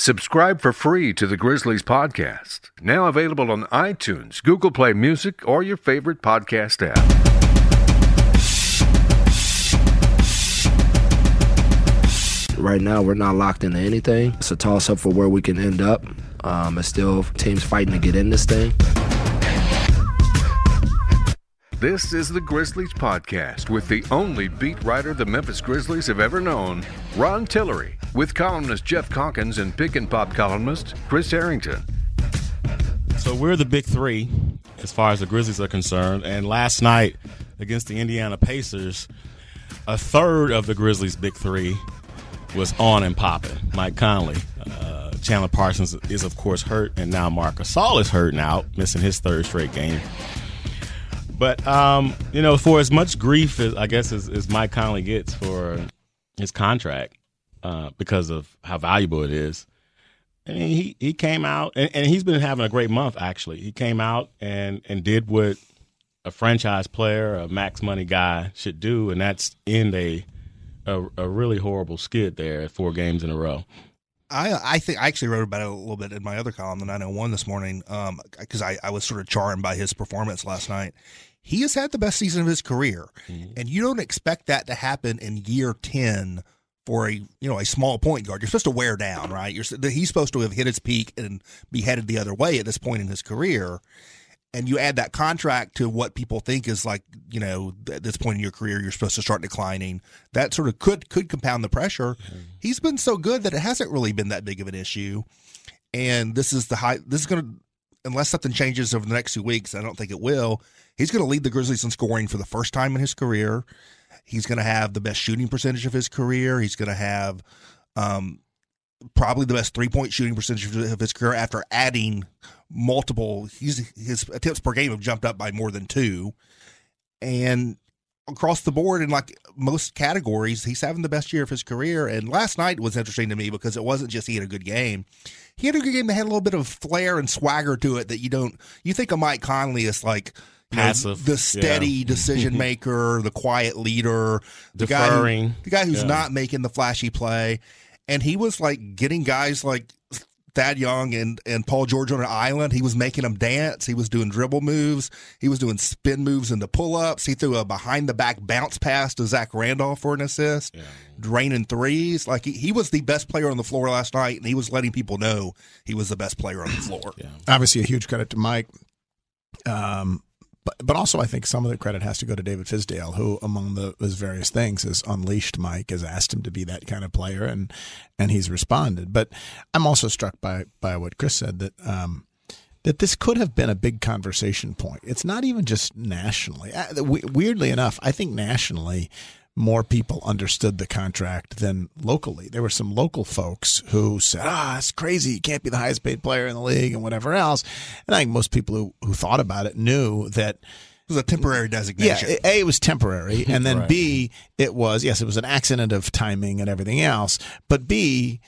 Subscribe for free to the Grizzlies podcast. Now available on iTunes, Google Play Music, or your favorite podcast app. Right now, we're not locked into anything. It's a toss up for where we can end up. Um, it's still teams fighting to get in this thing. This is the Grizzlies Podcast with the only beat writer the Memphis Grizzlies have ever known, Ron Tillery, with columnist Geoff Calkins and pick and pop columnist Chris Harrington. So we're the big three as far as the Grizzlies are concerned. And last night against the Indiana Pacers, a third of the Grizzlies' big three was on and popping. Mike Conley, uh, Chandler Parsons is of course hurt, and now Marc Gasol is hurt and out, missing his third straight game. But um, you know, for as much grief as I guess as, as Mike Conley gets for his contract uh, because of how valuable it is, I mean, he he came out and, and he's been having a great month. Actually, he came out and and did what a franchise player, a max money guy should do, and that's end a a, a really horrible skid there, four games in a row. I I think I actually wrote about it a little bit in my other column, the 901 this morning, because um, I, I was sort of charmed by his performance last night he has had the best season of his career, mm-hmm. and you don't expect that to happen in year ten for a you know a small point guard. You're supposed to wear down, right? You're he's supposed to have hit his peak and be headed the other way at this point in his career. And you add that contract to what people think is like, you know, at this point in your career, you're supposed to start declining. That sort of could could compound the pressure. Mm-hmm. He's been so good that it hasn't really been that big of an issue. And this is the high. This is going to, unless something changes over the next few weeks. I don't think it will He's going to lead the Grizzlies in scoring for the first time in his career. He's going to have the best shooting percentage of his career. He's going to have um, probably the best three point shooting percentage of his career after adding multiple. He's, his attempts per game have jumped up by more than two. And across the board in like most categories, he's having the best year of his career. And last night was interesting to me because it wasn't just he had a good game. He had a good game that had a little bit of flair and swagger to it that you don't you think of Mike Conley as like passive, the steady yeah. decision maker, the quiet leader, the Deferring. guy, who, the guy who's yeah. not making the flashy play, and he was like getting guys like Thad Young and, and Paul George on an island. He was making them dance. He was doing dribble moves. He was doing spin moves into pull ups. He threw a behind the back bounce pass to Zach Randolph for an assist, yeah. draining threes. Like he, he was the best player on the floor last night, and he was letting people know he was the best player on the floor. yeah. Obviously, a huge credit to Mike. Um, but, but also, I think some of the credit has to go to David Fizdale, who, among the, his various things, has unleashed Mike, has asked him to be that kind of player, and and he's responded. But I'm also struck by by what Chris said that um, that this could have been a big conversation point. It's not even just nationally. Uh, weirdly enough, I think nationally, more people understood the contract than locally. There were some local folks who said, ah, it's crazy. You can't be the highest paid player in the league and whatever else. And I think most people who, who thought about it knew that it was a temporary designation. Yeah, A, it was temporary. And then right. B, it was, yes, it was an accident of timing and everything else. But B,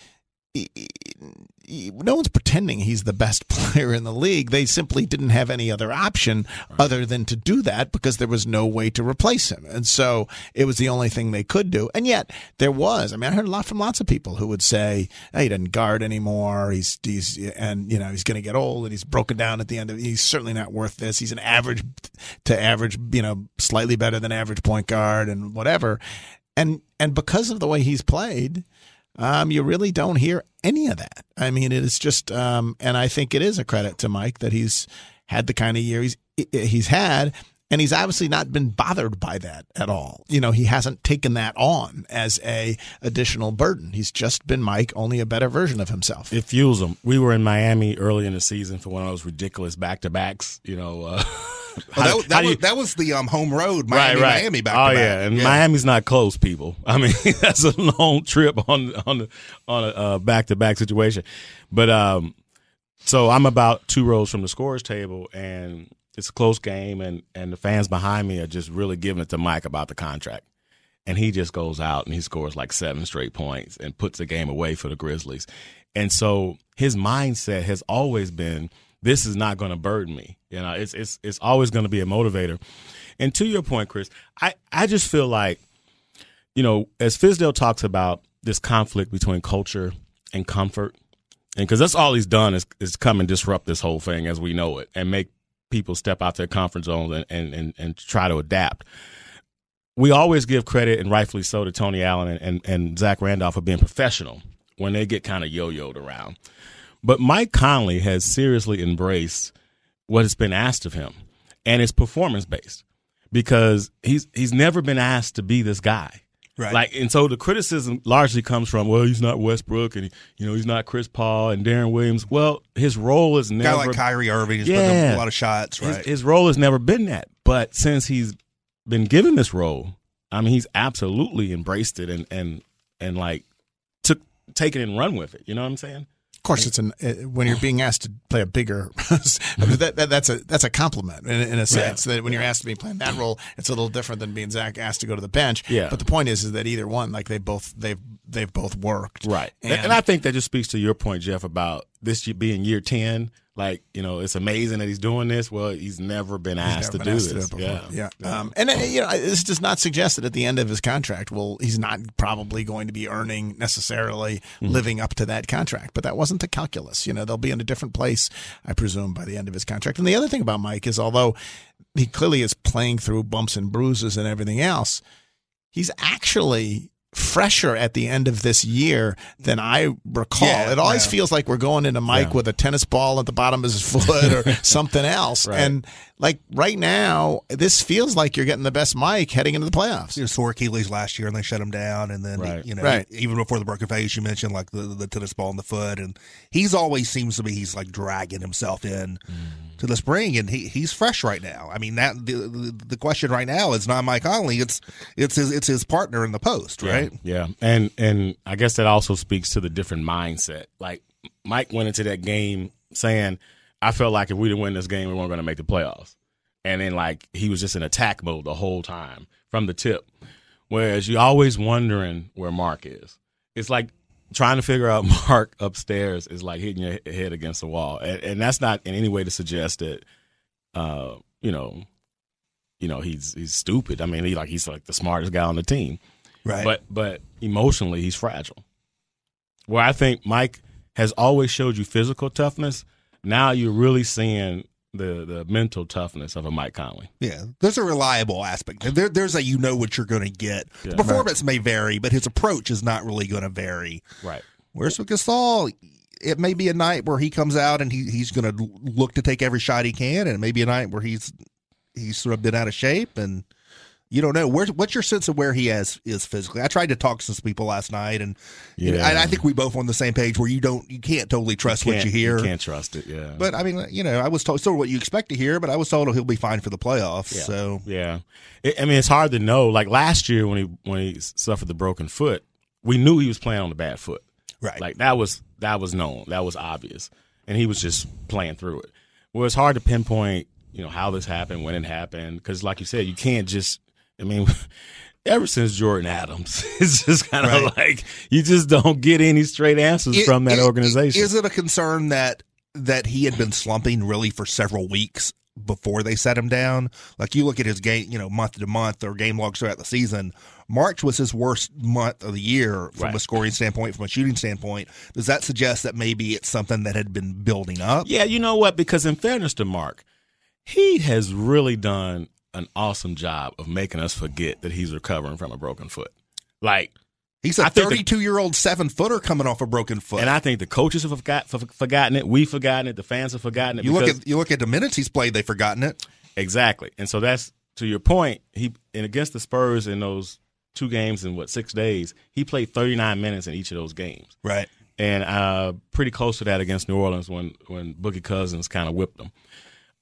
no one's pretending he's the best player in the league. They simply didn't have any other option right. other than to do that because there was no way to replace him. And so it was the only thing they could do. And yet there was. I mean, I heard a lot from lots of people who would say, hey, he doesn't guard anymore. He's, he's, and, you know, he's going to get old and he's broken down at the end of He's certainly not worth this. He's an average to average, you know, slightly better than average point guard and whatever. And, and because of the way he's played, um, you really don't hear any of that. I mean, it is just, um, and I think it is a credit to Mike that he's had the kind of year he's he's had, and he's obviously not been bothered by that at all. You know, he hasn't taken that on as a additional burden. He's just been Mike, only a better version of himself. It fuels him. We were in Miami early in the season for one of those ridiculous back to backs. You know. Uh, How- that, that, was, you- that was the um, home road Miami, Miami back oh yeah, and Miami's not close, people. I mean, that's a long trip on on on a back to back situation. But um, so I'm about two rows from the scores table, and it's a close game, and and the fans behind me are just really giving it to Mike about the contract. And he just goes out and he scores like seven straight points and puts the game away for the Grizzlies. And so his mindset has always been, this is not going to burden me. You know, it's it's it's always going to be a motivator. And to your point, Chris, I, I just feel like, you know, as Fizdale talks about this conflict between culture and comfort, and because that's all he's done is, is come and disrupt this whole thing as we know it and make people step out of their comfort zones and, and, and, and try to adapt. We always give credit, and rightfully so, to Tony Allen and, and, and Zach Randolph for being professional when they get kind of yo yoed around. But Mike Conley has seriously embraced what has been asked of him, and it's performance based because he's he's never been asked to be this guy. Right. Like, and so the criticism largely comes from, well, he's not Westbrook, and you know he's not Chris Paul and Deron Williams. Well, his role is never guy like Kyrie Irving has put Yeah. up a lot of shots, right? his role has never been that. But since he's been given this role, I mean, he's absolutely embraced it and and and like took taken and run with it. You know what I'm saying? Of course, it's an uh, when you're being asked to play a bigger. that, that, that's a that's a compliment in, in a sense that when you're asked to be playing that role, it's a little different than being Zach asked to go to the bench. Yeah. But the point is, is that either one, like they both they've they've both worked. Right. And, And, and I think that just speaks to your point, Geoff, about this being year 10. Like, you know, it's amazing that he's doing this. Well, he's never been asked Never to been do asked this. it before. yeah. yeah. Um, and you know, this does not suggest that at the end of his contract, well, he's not probably going to be earning necessarily Mm-hmm. living up to that contract. But that wasn't the calculus. You know, they'll be in a different place, I presume, by the end of his contract. And the other thing about Mike is, although he clearly is playing through bumps and bruises and everything else, he's actually fresher at the end of this year than I recall. Yeah, it always yeah. feels like we're going into Mike Yeah. with a tennis ball at the bottom of his foot or something else. Right. And like right now, this feels like you're getting the best Mike heading into the playoffs. He was sore Achilles last year, and they shut him down. And then, Right. you know, Right. even before the broken face, you mentioned like the, the tennis ball in the foot, and he's always seems to be he's like dragging himself in mm. To the spring, and he he's fresh right now. I mean, that the, the the question right now is not Mike Conley; it's it's his it's his partner in the post, right? Yeah. And and I guess that also speaks to the different mindset. Like Mike went into that game saying, I felt like if we didn't win this game, we weren't going to make the playoffs. And then like he was just in attack mode the whole time from the tip. Whereas you're always wondering where Marc is. It's like trying to figure out Marc upstairs is like hitting your head against the wall. And, and that's not in any way to suggest that uh, you know, you know, he's he's stupid. I mean, he like he's like the smartest guy on the team. Right. But but emotionally, he's fragile. Where I think Mike has always showed you physical toughness. Now you're really seeing the the mental toughness of a Mike Conley. Yeah, there's a reliable aspect. There, there's a you know what you're going to get. Yeah. The performance may vary, but his approach is not really going to vary. Right. Whereas with Gasol, it may be a night where he comes out and he, he's going to look to take every shot he can, and it may be a night where he's he's sort of been out of shape, and you don't know. Where, what's your sense of where he has is physically? I tried to talk to some people last night, and you know, Yeah. and I think we both on the same page where you don't you can't totally trust what Can't- you hear. can't trust it. Yeah. But I mean, you know, I was told sort of what you expect to hear, but I was told he'll be fine for the playoffs. Yeah. So Yeah, It- I mean it's hard to know. Like last year when he when he suffered the broken foot, we knew he was playing on the bad foot. right, Like that was that was known. That was obvious, and he was just playing through it. Well, it's hard to pinpoint, you know, how this happened, when it happened, because like you said, you can't just. I mean, ever since Jordan Adams, it's just kind of Right. like you just don't get any straight answers It- from that it- organization. Is it a concern that that he had been slumping really for several weeks before they set him down? Like you look at his game, you know, month to month or game logs throughout the season. March was his worst month of the year from Right. a scoring standpoint, from a shooting standpoint. Does that suggest that maybe it's something that had been building up? Yeah, you know what? Because in fairness to Marc, he has really done an awesome job of making us forget that he's recovering from a broken foot. Like, He's a think the- 32 year old seven footer coming off a broken foot. and I think the coaches have forgot, for, forgotten it. We've forgotten it. The fans have forgotten it. you look at you look at the minutes he's played, they've forgotten it. Exactly. And so that's to your point. He and against the Spurs in those two games in what six days, he played 39 minutes in each of those games, Right. and uh, pretty close to that against New Orleans when when Boogie Cousins kind of whipped them.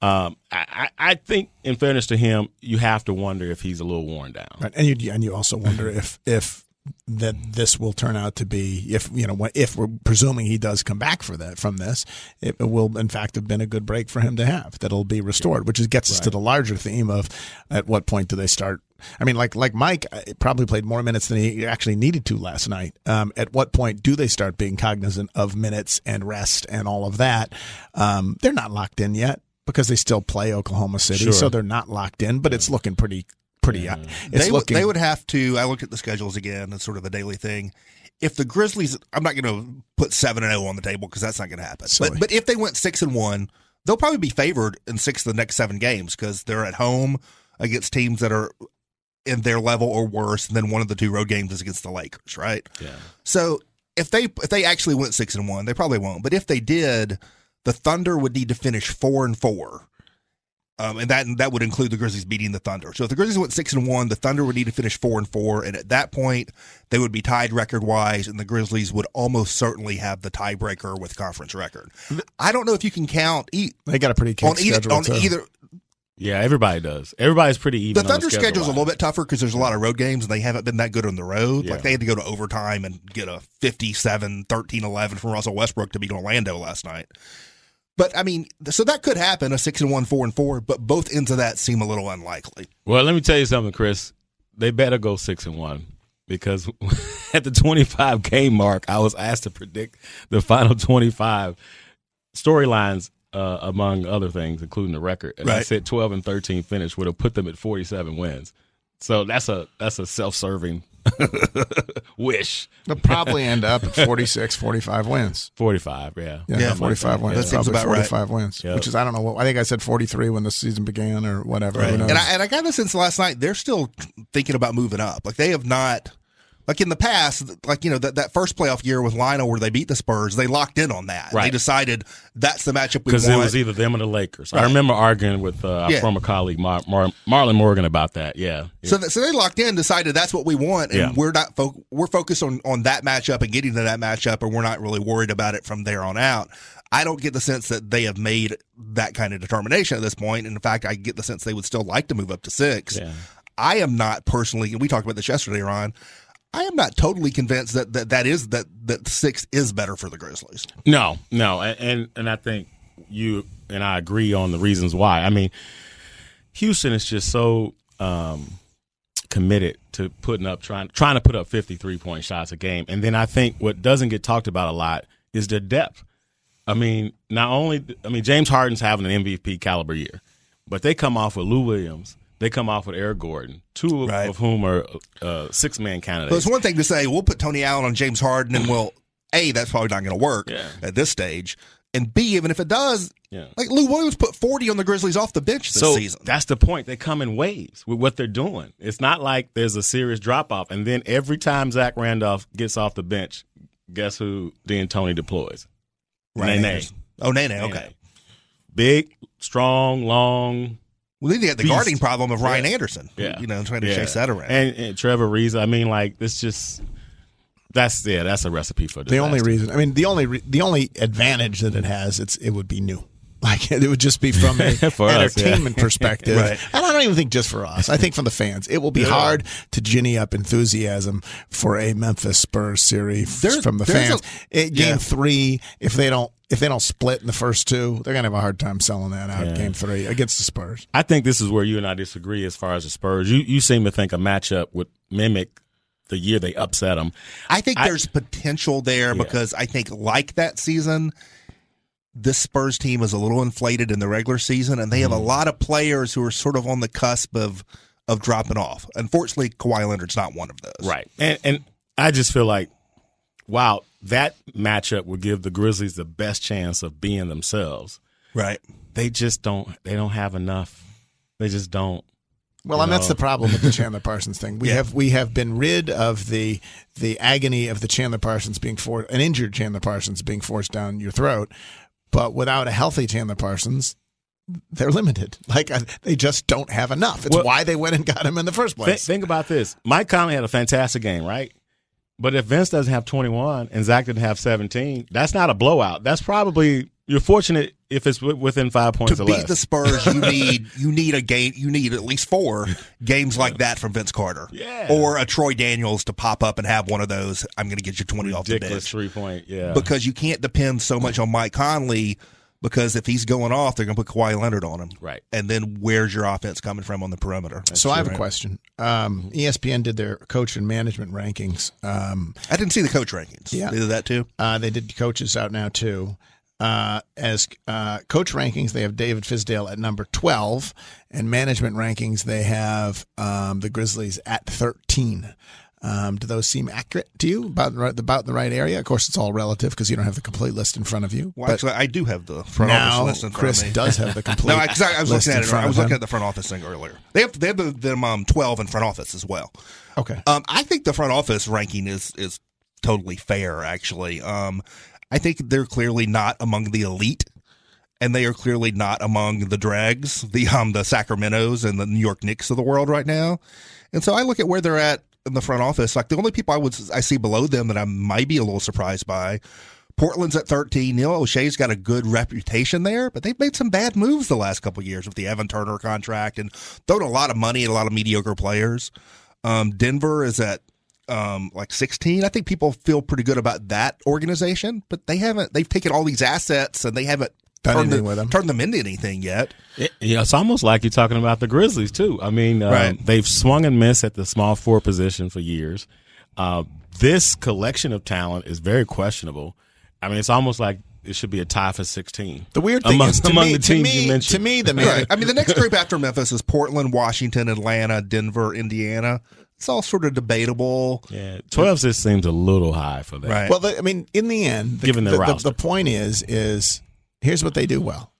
Um, I, I think, in fairness to him, you have to wonder if he's a little worn down. Right. And you and you also wonder if if that this will turn out to be if you know if we're presuming he does come back for that from this it will in fact have been a good break for him to have that'll be restored which is, gets us to the larger theme of at what point do they start I mean like like Mike uh, probably played more minutes than he actually needed to last night um, at what point do they start being cognizant of minutes and rest and all of that um, they're not locked in yet because they still play Oklahoma City Sure. so they're not locked in but it's looking pretty pretty uh, it's they, would- looking they would have to. I looked at the schedules again. It's sort of a daily thing. If the Grizzlies, I'm not going to put seven and zero on the table because that's not going to happen. Silly. But but if they went six and one, they'll probably be favored in six of the next seven games because they're at home against teams that are in their level or worse. And then one of the two road games is against the Lakers, right? Yeah. So if they if they actually went six and one, they probably won't. But if they did, the Thunder would need to finish four and four. Um, and that that would include the Grizzlies beating the Thunder. So if the Grizzlies went six and one, the Thunder would need to finish four and four, and at that point they would be tied record wise, and the Grizzlies would almost certainly have the tiebreaker with conference record. I don't know if you can count e- they got a pretty on either schedule on too. either. Yeah, everybody does. Everybody's pretty even. The Thunder schedule schedule's a little bit tougher because there's a lot of road games, and they haven't been that good on the road. Yeah. Like they had to go to overtime and get a 57, 13, 11 from Russell Westbrook to beat Orlando last night. But I mean, so that could happen a six and one, four and four, but both ends of that seem a little unlikely. Well, let me tell you something, Chris. They better go six and one because at the 25 game mark, I was asked to predict the final 25 storylines, uh, among other things, including the record. And I said 12 and 13 finish would have put them at 47 wins. So that's a that's a self serving wish. They'll probably end up at 46, 45 wins. 45, yeah. Yeah, Yeah, 45 wins. that seems probably about right. 45 wins, Yeah. which is, I don't know, what I think I said 43 when the season began or whatever. Right. Who knows? And I, and I got the sense last night they're still thinking about moving up. Like they have not, like in the past, like, you know, that, that first playoff year with Lionel where they beat the Spurs, they locked in on that. They decided that's the matchup we Because it was either them or the Lakers. I remember arguing with uh, our Yeah. former colleague Mar- Mar- Marlon Morgan about that. Yeah. yeah. So, th- so they locked in, decided that's what we want, and Yeah. we're not fo- we're focused on on that matchup and getting to that matchup, and we're not really worried about it from there on out. I don't get the sense that they have made that kind of determination at this point. And in fact, I get the sense they would still like to move up to six. I am not personally, and we talked about this yesterday, Ron. I am not totally convinced that that, that is that that six is better for the Grizzlies. No, no, and and, I think you and I agree on the reasons why. I mean, Houston is just so um, committed to putting up trying trying to put up fifty three point shots a game, and then I think what doesn't get talked about a lot is their depth. I mean, not only I mean James Harden's having an MVP caliber year, but they come off with Lou Williams. They come off with Eric Gordon, two of, Right. of whom are uh, six man candidates. But it's one thing to say we'll put Tony Allen on James Harden, and well, a that's probably not going to work Yeah. at this stage, and b even if it does, Yeah. like Lou Williams put forty on the Grizzlies off the bench this so season. that's the point. They come in waves with what they're doing. It's not like there's a serious drop off, and then every time Zach Randolph gets off the bench, guess who D'Antoni deploys? Ryan Nene. Oh, Nene. Okay. Nene. Big, strong, long. Well, then you got the Beast. guarding problem of Ryan Yeah. Anderson. Yeah, You know, trying to Yeah. chase that around. And, and Trevor Reeves. I mean, like it's just that's yeah, that's a recipe for the only reason, I mean, the only re- the only advantage that it has, it's it would be new. Like it would just be from an For us, yeah. entertainment perspective, Right. and I don't even think just for us. I think from the fans, it will be hard to ginny up enthusiasm for a Memphis Spurs series There- from the fans. a- It- game yeah. three, if they don't if they don't split in the first two, they're gonna have a hard time selling that out. Yeah. Game three against the Spurs. I think this is where you and I disagree as far as the Spurs. You you seem to think a matchup would mimic the year they upset them. I think I- there's potential there Yeah. because I think, like that season, this Spurs team is a little inflated in the regular season, and they have a Mm-hmm. lot of players who are sort of on the cusp of of dropping off. Unfortunately, Kawhi Leonard's not one of those. Right. And and I just feel like wow, that matchup would give the Grizzlies the best chance of being themselves. Right. They just don't they don't have enough. They just don't. Well, You and that's the problem with the Chandler Parsons thing. We Yeah. have we have been rid of the the agony of the Chandler Parsons being for an injured Chandler Parsons being forced down your throat, but without a healthy Chandler Parsons, they're limited. Like they just don't have enough. It's Well- why they went and got him in the first Th- place. think about this. Mike Conley had a fantastic game, right? But if Vince doesn't have 21 and Zach didn't have 17, that's not a blowout. That's probably you're fortunate if it's within five points to or beat less. the Spurs, you need you need a game. You need at least four games like that from Vince Carter, Yeah. or a Troy Daniels to pop up and have one of those. I'm going to get you 20 off the ridiculous bench three point. Yeah, because you can't depend so much on Mike Conley. Because if he's going off, they're going to put Kawhi Leonard on him, Right. And then where's your offense coming from on the perimeter? So I have a question. Um, ESPN did their coach and management rankings. Um, I didn't see the coach rankings. Yeah. They did that too. uh, they did coaches out now too. Uh, as uh, coach rankings, they have David Fizdale at number twelve, and management rankings they have um, the Grizzlies at thirteen. Um, do those seem accurate to you? About the right, about the right area? Of course, it's all relative because you don't have the complete list in front of you. Well, actually, I do have the front office list in front Chris of me. does have the complete. No, I, I, I was looking at it. I was looking him. at the front office thing earlier. They have they have the, them um, twelve in front office as well. Okay. Um, I think the front office ranking is is totally fair. Actually, um, I think they're clearly not among the elite, and they are clearly not among the dregs, the um the Sacramento's and the New York Knicks of the world right now. And so I look at where they're at in the front office. Like the only people I would I see below them that I might be a little surprised by. Portland's at 13. Neil Olshey's got a good reputation there, but they've made some bad moves the last couple years with the Evan Turner contract and thrown a lot of money at a lot of mediocre players. Um, Denver is at um, like 16. I think people feel pretty good about that organization, but they haven't. They've taken all these assets and they haven't turned anything them, with them. turned them into anything yet. It- yeah, it's almost like you're talking about the Grizzlies too. I mean, um, Right. they've swung and missed at the small four position for years. Uh, this collection of talent is very questionable. I mean, it's almost like it should be a tie for 16. The weird thing among, is to among me, the to teams me, you mentioned. to me, the man, Right. I mean, the next group after Memphis is Portland, Washington, Atlanta, Denver, Indiana. It's all sort of debatable. yeah, 12 just seems a little high for that. Right. Well, the, I mean, in the end, the, Given their the, the, the point is, is here's what they do well.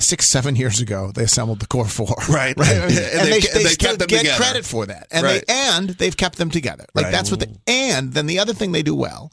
Six, seven years ago, they assembled the core four. Right. right. And And, they've they, they they've still kept them get together. credit for that, and Right. they and they've kept them together. Like Right. that's what. They, and then the other thing they do well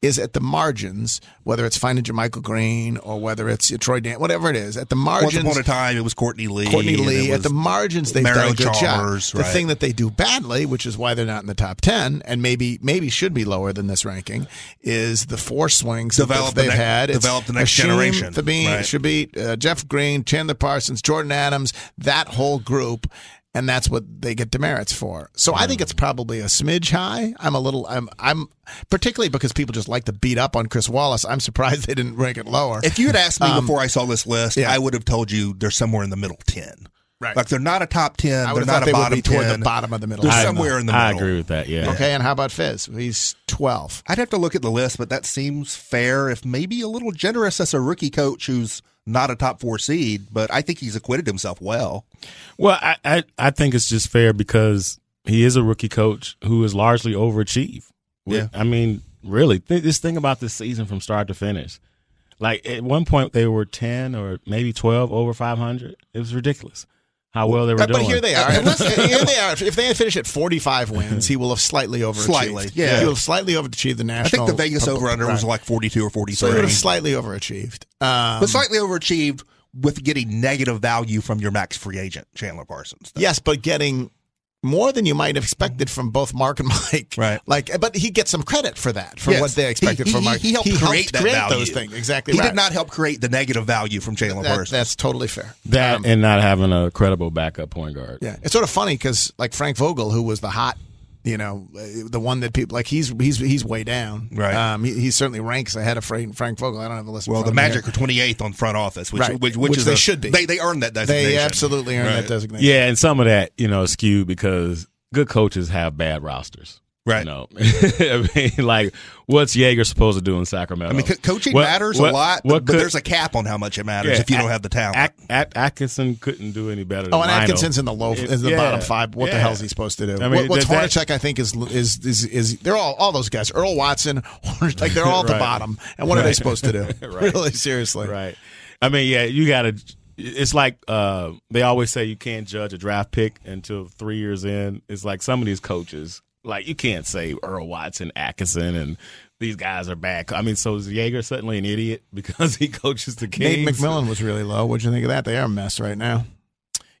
is at the margins, whether it's finding JaMychal Green or whether it's Troy Dan, whatever it is, at the margins. Once upon a time, it was Courtney Lee. Courtney Lee at the margins they've done a good Chalmers, job. The right. thing that they do badly, which is why they're not in the top ten, and maybe maybe should be lower than this ranking, is the four swings Develop that they've ne- had. It's develop the next Hasheem generation. Thabeet, Right. Shabit, uh, Jeff Green, Chandler Parsons, Jordan Adams, that whole group. And that's what they get demerits for. So I think it's probably a smidge high. I'm a little, I'm, I'm particularly because people just like to beat up on Chris Wallace. I'm surprised they didn't rank it lower. If you had asked me Um, before I saw this list, yeah. I would have told you they're somewhere in the middle ten. Right. Like they're not a top ten. I They're have not a they would bottom be toward ten. the bottom of the middle. They're I- somewhere in the middle. I agree with that. Yeah. Okay, and how about Fizz? He's 12. I'd have to look at the list, but that seems fair. If maybe a little generous as a rookie coach who's not a top four seed, but I think he's acquitted himself well. Well, I, I I think it's just fair because he is a rookie coach who is largely overachieved. Yeah. I mean, really, th- this thing about this season from start to finish. Like at one point they were ten or maybe twelve over five hundred. It was ridiculous how well they were Uh, doing. But here they are. Unless, here they are. If they had finished at 45 wins, he will have slightly overachieved. Slightly, yeah. He will have slightly overachieved the national. I think the Vegas over under was like forty two or forty So he would have slightly overachieved. Um, but slightly overachieved with getting negative value from your max free agent Chandler Parsons. though. yes, but getting more than you might have expected from both Marc and Mike. Right. Like, but he gets some credit for that, for Yes. what they expected He- from he- Marc. he helped create that value. those things. Exactly. He right. did not help create the negative value from Chandler That- Parsons. that's totally fair. that Um, and not having a credible backup point guard. Yeah, it's sort of funny because like Frank Vogel, who was the hot, you know, uh, the one that people like, he's he's he's way down. Right. Um, he, he certainly ranks ahead of Frank, Frank Vogel. I don't have a list. well, the front of me Magic are twenty eighth on front office, which Right. which, which, Which is they a- should be. They they earned that designation. They absolutely earned Right. that designation. Yeah, and some of that, you know, is skewed because good coaches have bad rosters. Right. You know, I mean, like, what's Joerger supposed to do in Sacramento? I mean, co- coaching What- matters what- a lot, what but could- there's a cap on how much it matters Yeah, if you don't have the talent. At, At, Atkinson couldn't do any better. Than Oh, and Lino. Atkinson's in the low, in the yeah, bottom five. What the yeah. hell is he supposed to do? I mean, what, what's that- that- Hornacek? I think is is is is they're all all those guys. Earl Watson, Hornacek, like they're all at the bottom. And what are they supposed to do? Right. Really, seriously. Right. I mean, yeah, you got to. It's like uh, they always say you can't judge a draft pick until three years in. It's like some of these coaches, like you can't say Earl Watson, Atkinson, and these guys are back. I mean, so is Joerger suddenly an idiot because he coaches the Kings? Nate McMillan was really low. What'd you think of that? They are a mess right now.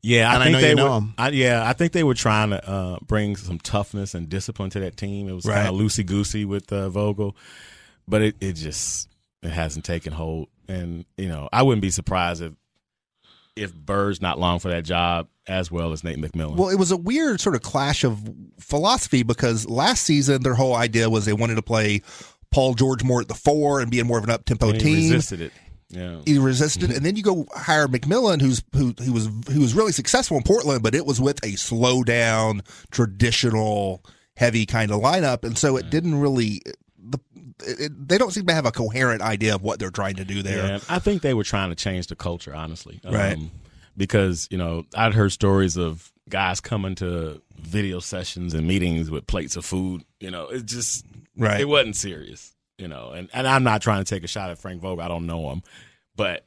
Yeah, I And I think know they you know were. him. I, yeah, I think they were trying to uh, bring some toughness and discipline to that team. It was Right. kind of loosey goosey with uh, Vogel, but it, it just it hasn't taken hold. And you know, I wouldn't be surprised if if Bird's not long for that job as well as Nate McMillan. Well, it was a weird sort of clash of philosophy because last season their whole idea was they wanted to play Paul George more at the four and being more of an up tempo And he team. resisted it. Yeah. He resisted, and then you go hire McMillan, who's who who was who was really successful in Portland, but it was with a slow down, traditional, heavy kind of lineup, and so it didn't really. The, it, they don't seem to have a coherent idea of what they're trying to do there. Yeah, I think they were trying to change the culture, honestly. Um, Right. Because, you know, I'd heard stories of guys coming to video sessions and meetings with plates of food. You know, it just, Right. it wasn't serious, you know. And, and I'm not trying to take a shot at Frank Vogel. I don't know him. But,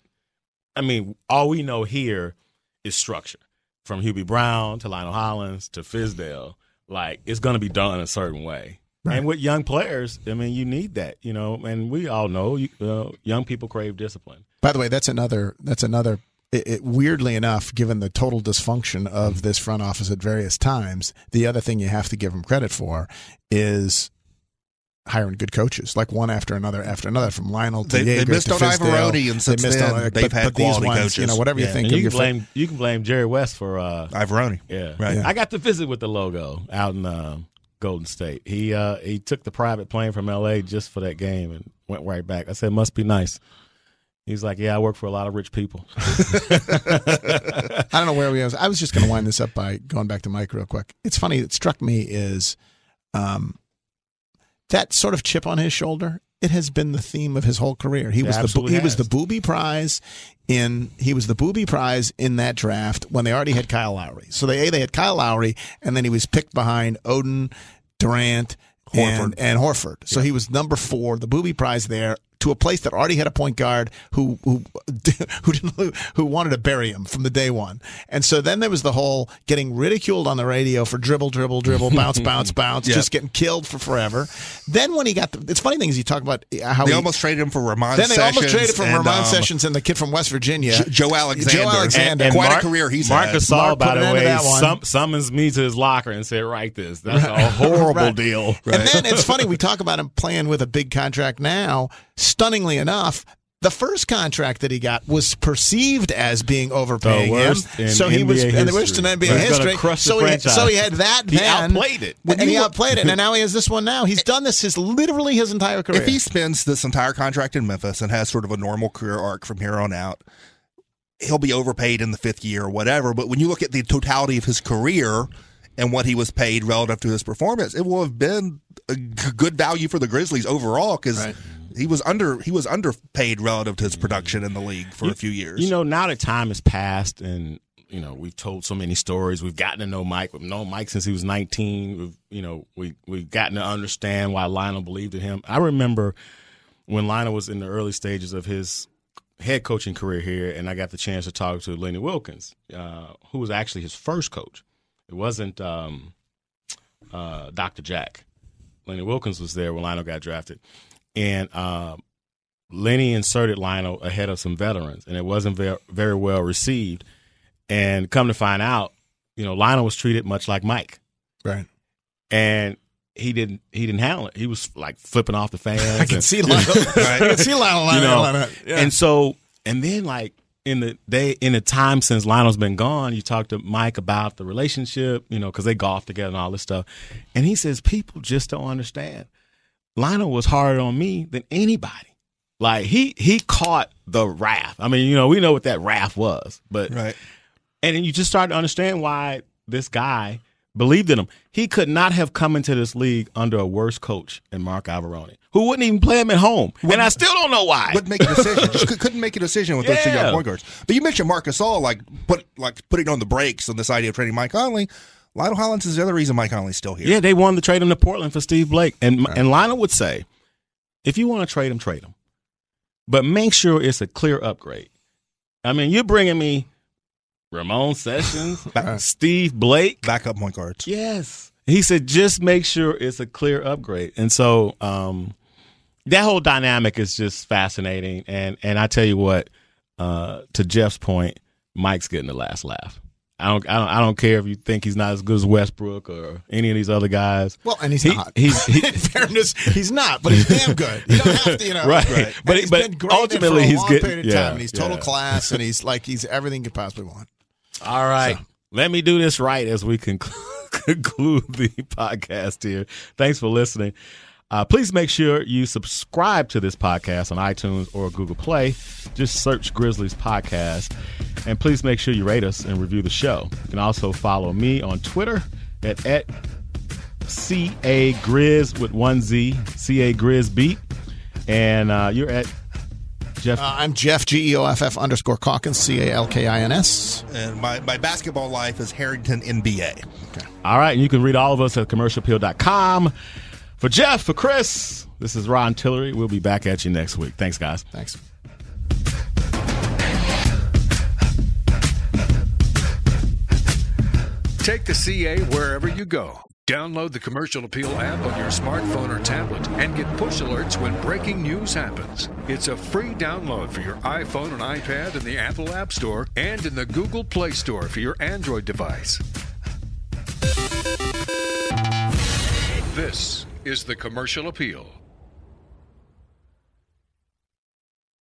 I mean, all we know here is structure. From Hubie Brown to Lionel Hollins to Fizdale, like, it's going to be done a certain way. And with young players, I mean, you need that, you know, and we all know you, uh, young people crave discipline. By the way, that's another. That's another. It, it, weirdly enough, given the total dysfunction of this front office at various times, the other thing you have to give them credit for is hiring good coaches, like one after another after another, from Lionel to They- they missed to on Fizdale. Iavaroni, and since they missed then, on, they've but, had but these quality ones, coaches. You know, whatever you think And of you your can blame you can blame Jerry West for uh Iavaroni. yeah Right. Yeah. I got to visit with the logo out in uh, Golden State. He uh he took the private plane from L.A. just for that game and went right back. I said must be nice. He's like, yeah, I work for a lot of rich people. I don't know where we was. I was just going to wind this up by going back to Mike real quick. It's funny. It struck me is um, that sort of chip on his shoulder. It has been the theme of his whole career. He It was the he was the booby prize in he was the booby prize in that draft when they already had Kyle Lowry. So they they had Kyle Lowry, and then he was picked behind Oden, Durant, and, and Horford. So he was number four, the booby prize there. To a place that already had a point guard who who who didn't who wanted to bury him from the day one, and so then there was the whole getting ridiculed on the radio for dribble, dribble, dribble, bounce, bounce, bounce, Yeah. just getting killed for forever. Then when he got the, it's funny things you talk about how They he, almost traded him for Ramon then they Sessions. almost traded for and, Ramon um, Sessions and the kid from West Virginia, J- Joe Alexander. Joe Alexander. And- Quite a career he's Marc had. Gasol, Marc by the an end to way, sum, summons me to his locker and said, "Write this." That's a horrible Right. deal. And then it's funny we talk about him playing with a big contract now. Stunningly enough, the first contract that he got was perceived as being overpaying The worst him. in so he was NBA and the worst in. NBA He's gonna history. crush the so he franchise. so he had that He then outplayed it. and he you look- outplayed it, and now he has this one. Now he's done this his literally his entire career. If he spends this entire contract in Memphis and has sort of a normal career arc from here on out, he'll be overpaid in the fifth year or whatever. But when you look at the totality of his career and what he was paid relative to his performance, it will have been a good value for the Grizzlies overall because Right. He was under he was underpaid relative to his production in the league for a few years. You know, now that time has passed and you know, we've told so many stories. We've gotten to know Mike. We've known Mike since he was 19. We've, you know, we we've gotten to understand why Lionel believed in him. I remember when Lionel was in the early stages of his head coaching career here, and I got the chance to talk to Lenny Wilkens, uh, who was actually his first coach. It wasn't um, uh, Dr. Jack. Lenny Wilkens was there when Lionel got drafted, and um, Lenny inserted Lionel ahead of some veterans, and it wasn't very, very well received. And come to find out, you know, Lionel was treated much like Mike, right. and he didn't he didn't handle it. He was like flipping off the fans. I can and- see Lionel. I can see Lionel. you know, Lionel, yeah. and so and then like in the day in the time since Lionel's been gone, you talk to Mike about the relationship, you know, because they golf together and all this stuff, and he says people just don't understand. Lionel was harder on me than anybody. Like he he caught the wrath. I mean, you know, we know what that wrath was, but right. and then you just start to understand why this guy believed in him. He could not have come into this league under a worse coach than Marc Iavaroni, who wouldn't even play him at home. and I still don't know why. Wouldn't make a decision. Just couldn't make a decision with those two young point guards. But you mentioned Marcus All, like put like putting on the brakes on this idea of trading Mike Conley. Lionel Hollins is the other reason Mike Conley's still here. yeah, they wanted to trade him to Portland for Steve Blake. And and Lionel would say, if you want to trade him, trade him. But make sure it's a clear upgrade. I mean, you're bringing me Ramon Sessions, Steve Blake, Backup point guards. Yes. He said, just make sure it's a clear upgrade. And so um, that whole dynamic is just fascinating. And and I tell you what, uh, to Geoff's point, Mike's getting the last laugh. I don't, I don't, I don't care if you think he's not as good as Westbrook or any of these other guys. Well, and he's He- not. he's- he- in fairness, he's not, but he's damn good. You don't have to, you know. Right. And But- he's but been great ultimately for a he's long getting- period of yeah, time, and he's total yeah. class, and he's like he's everything you could possibly want. All right. Let me do this right as we conclude, conclude the podcast here. Thanks for listening. Uh, please make sure you subscribe to this podcast on iTunes or Google Play. Just search Grizzlies Podcast. And please make sure you rate us and review the show. You can also follow me on Twitter at, at CA Grizz with one Z, CA Grizz Beat. And uh, you're at Geoff. Uh, I'm Geoff G E O F F underscore Calkins C A L K I N S. And my, my basketball life is Harrington NBA. All right, and you can read all of us at commercialappeal.com. For Geoff, for Chris, this is Ron Tillery. We'll be back at you next week. Thanks, guys. Thanks. Take the CA wherever you go. Download the Commercial Appeal app on your smartphone or tablet and get push alerts when breaking news happens. It's a free download for your iPhone and iPad in the Apple App Store and in the Google Play Store for your Android device. This is the Commercial Appeal.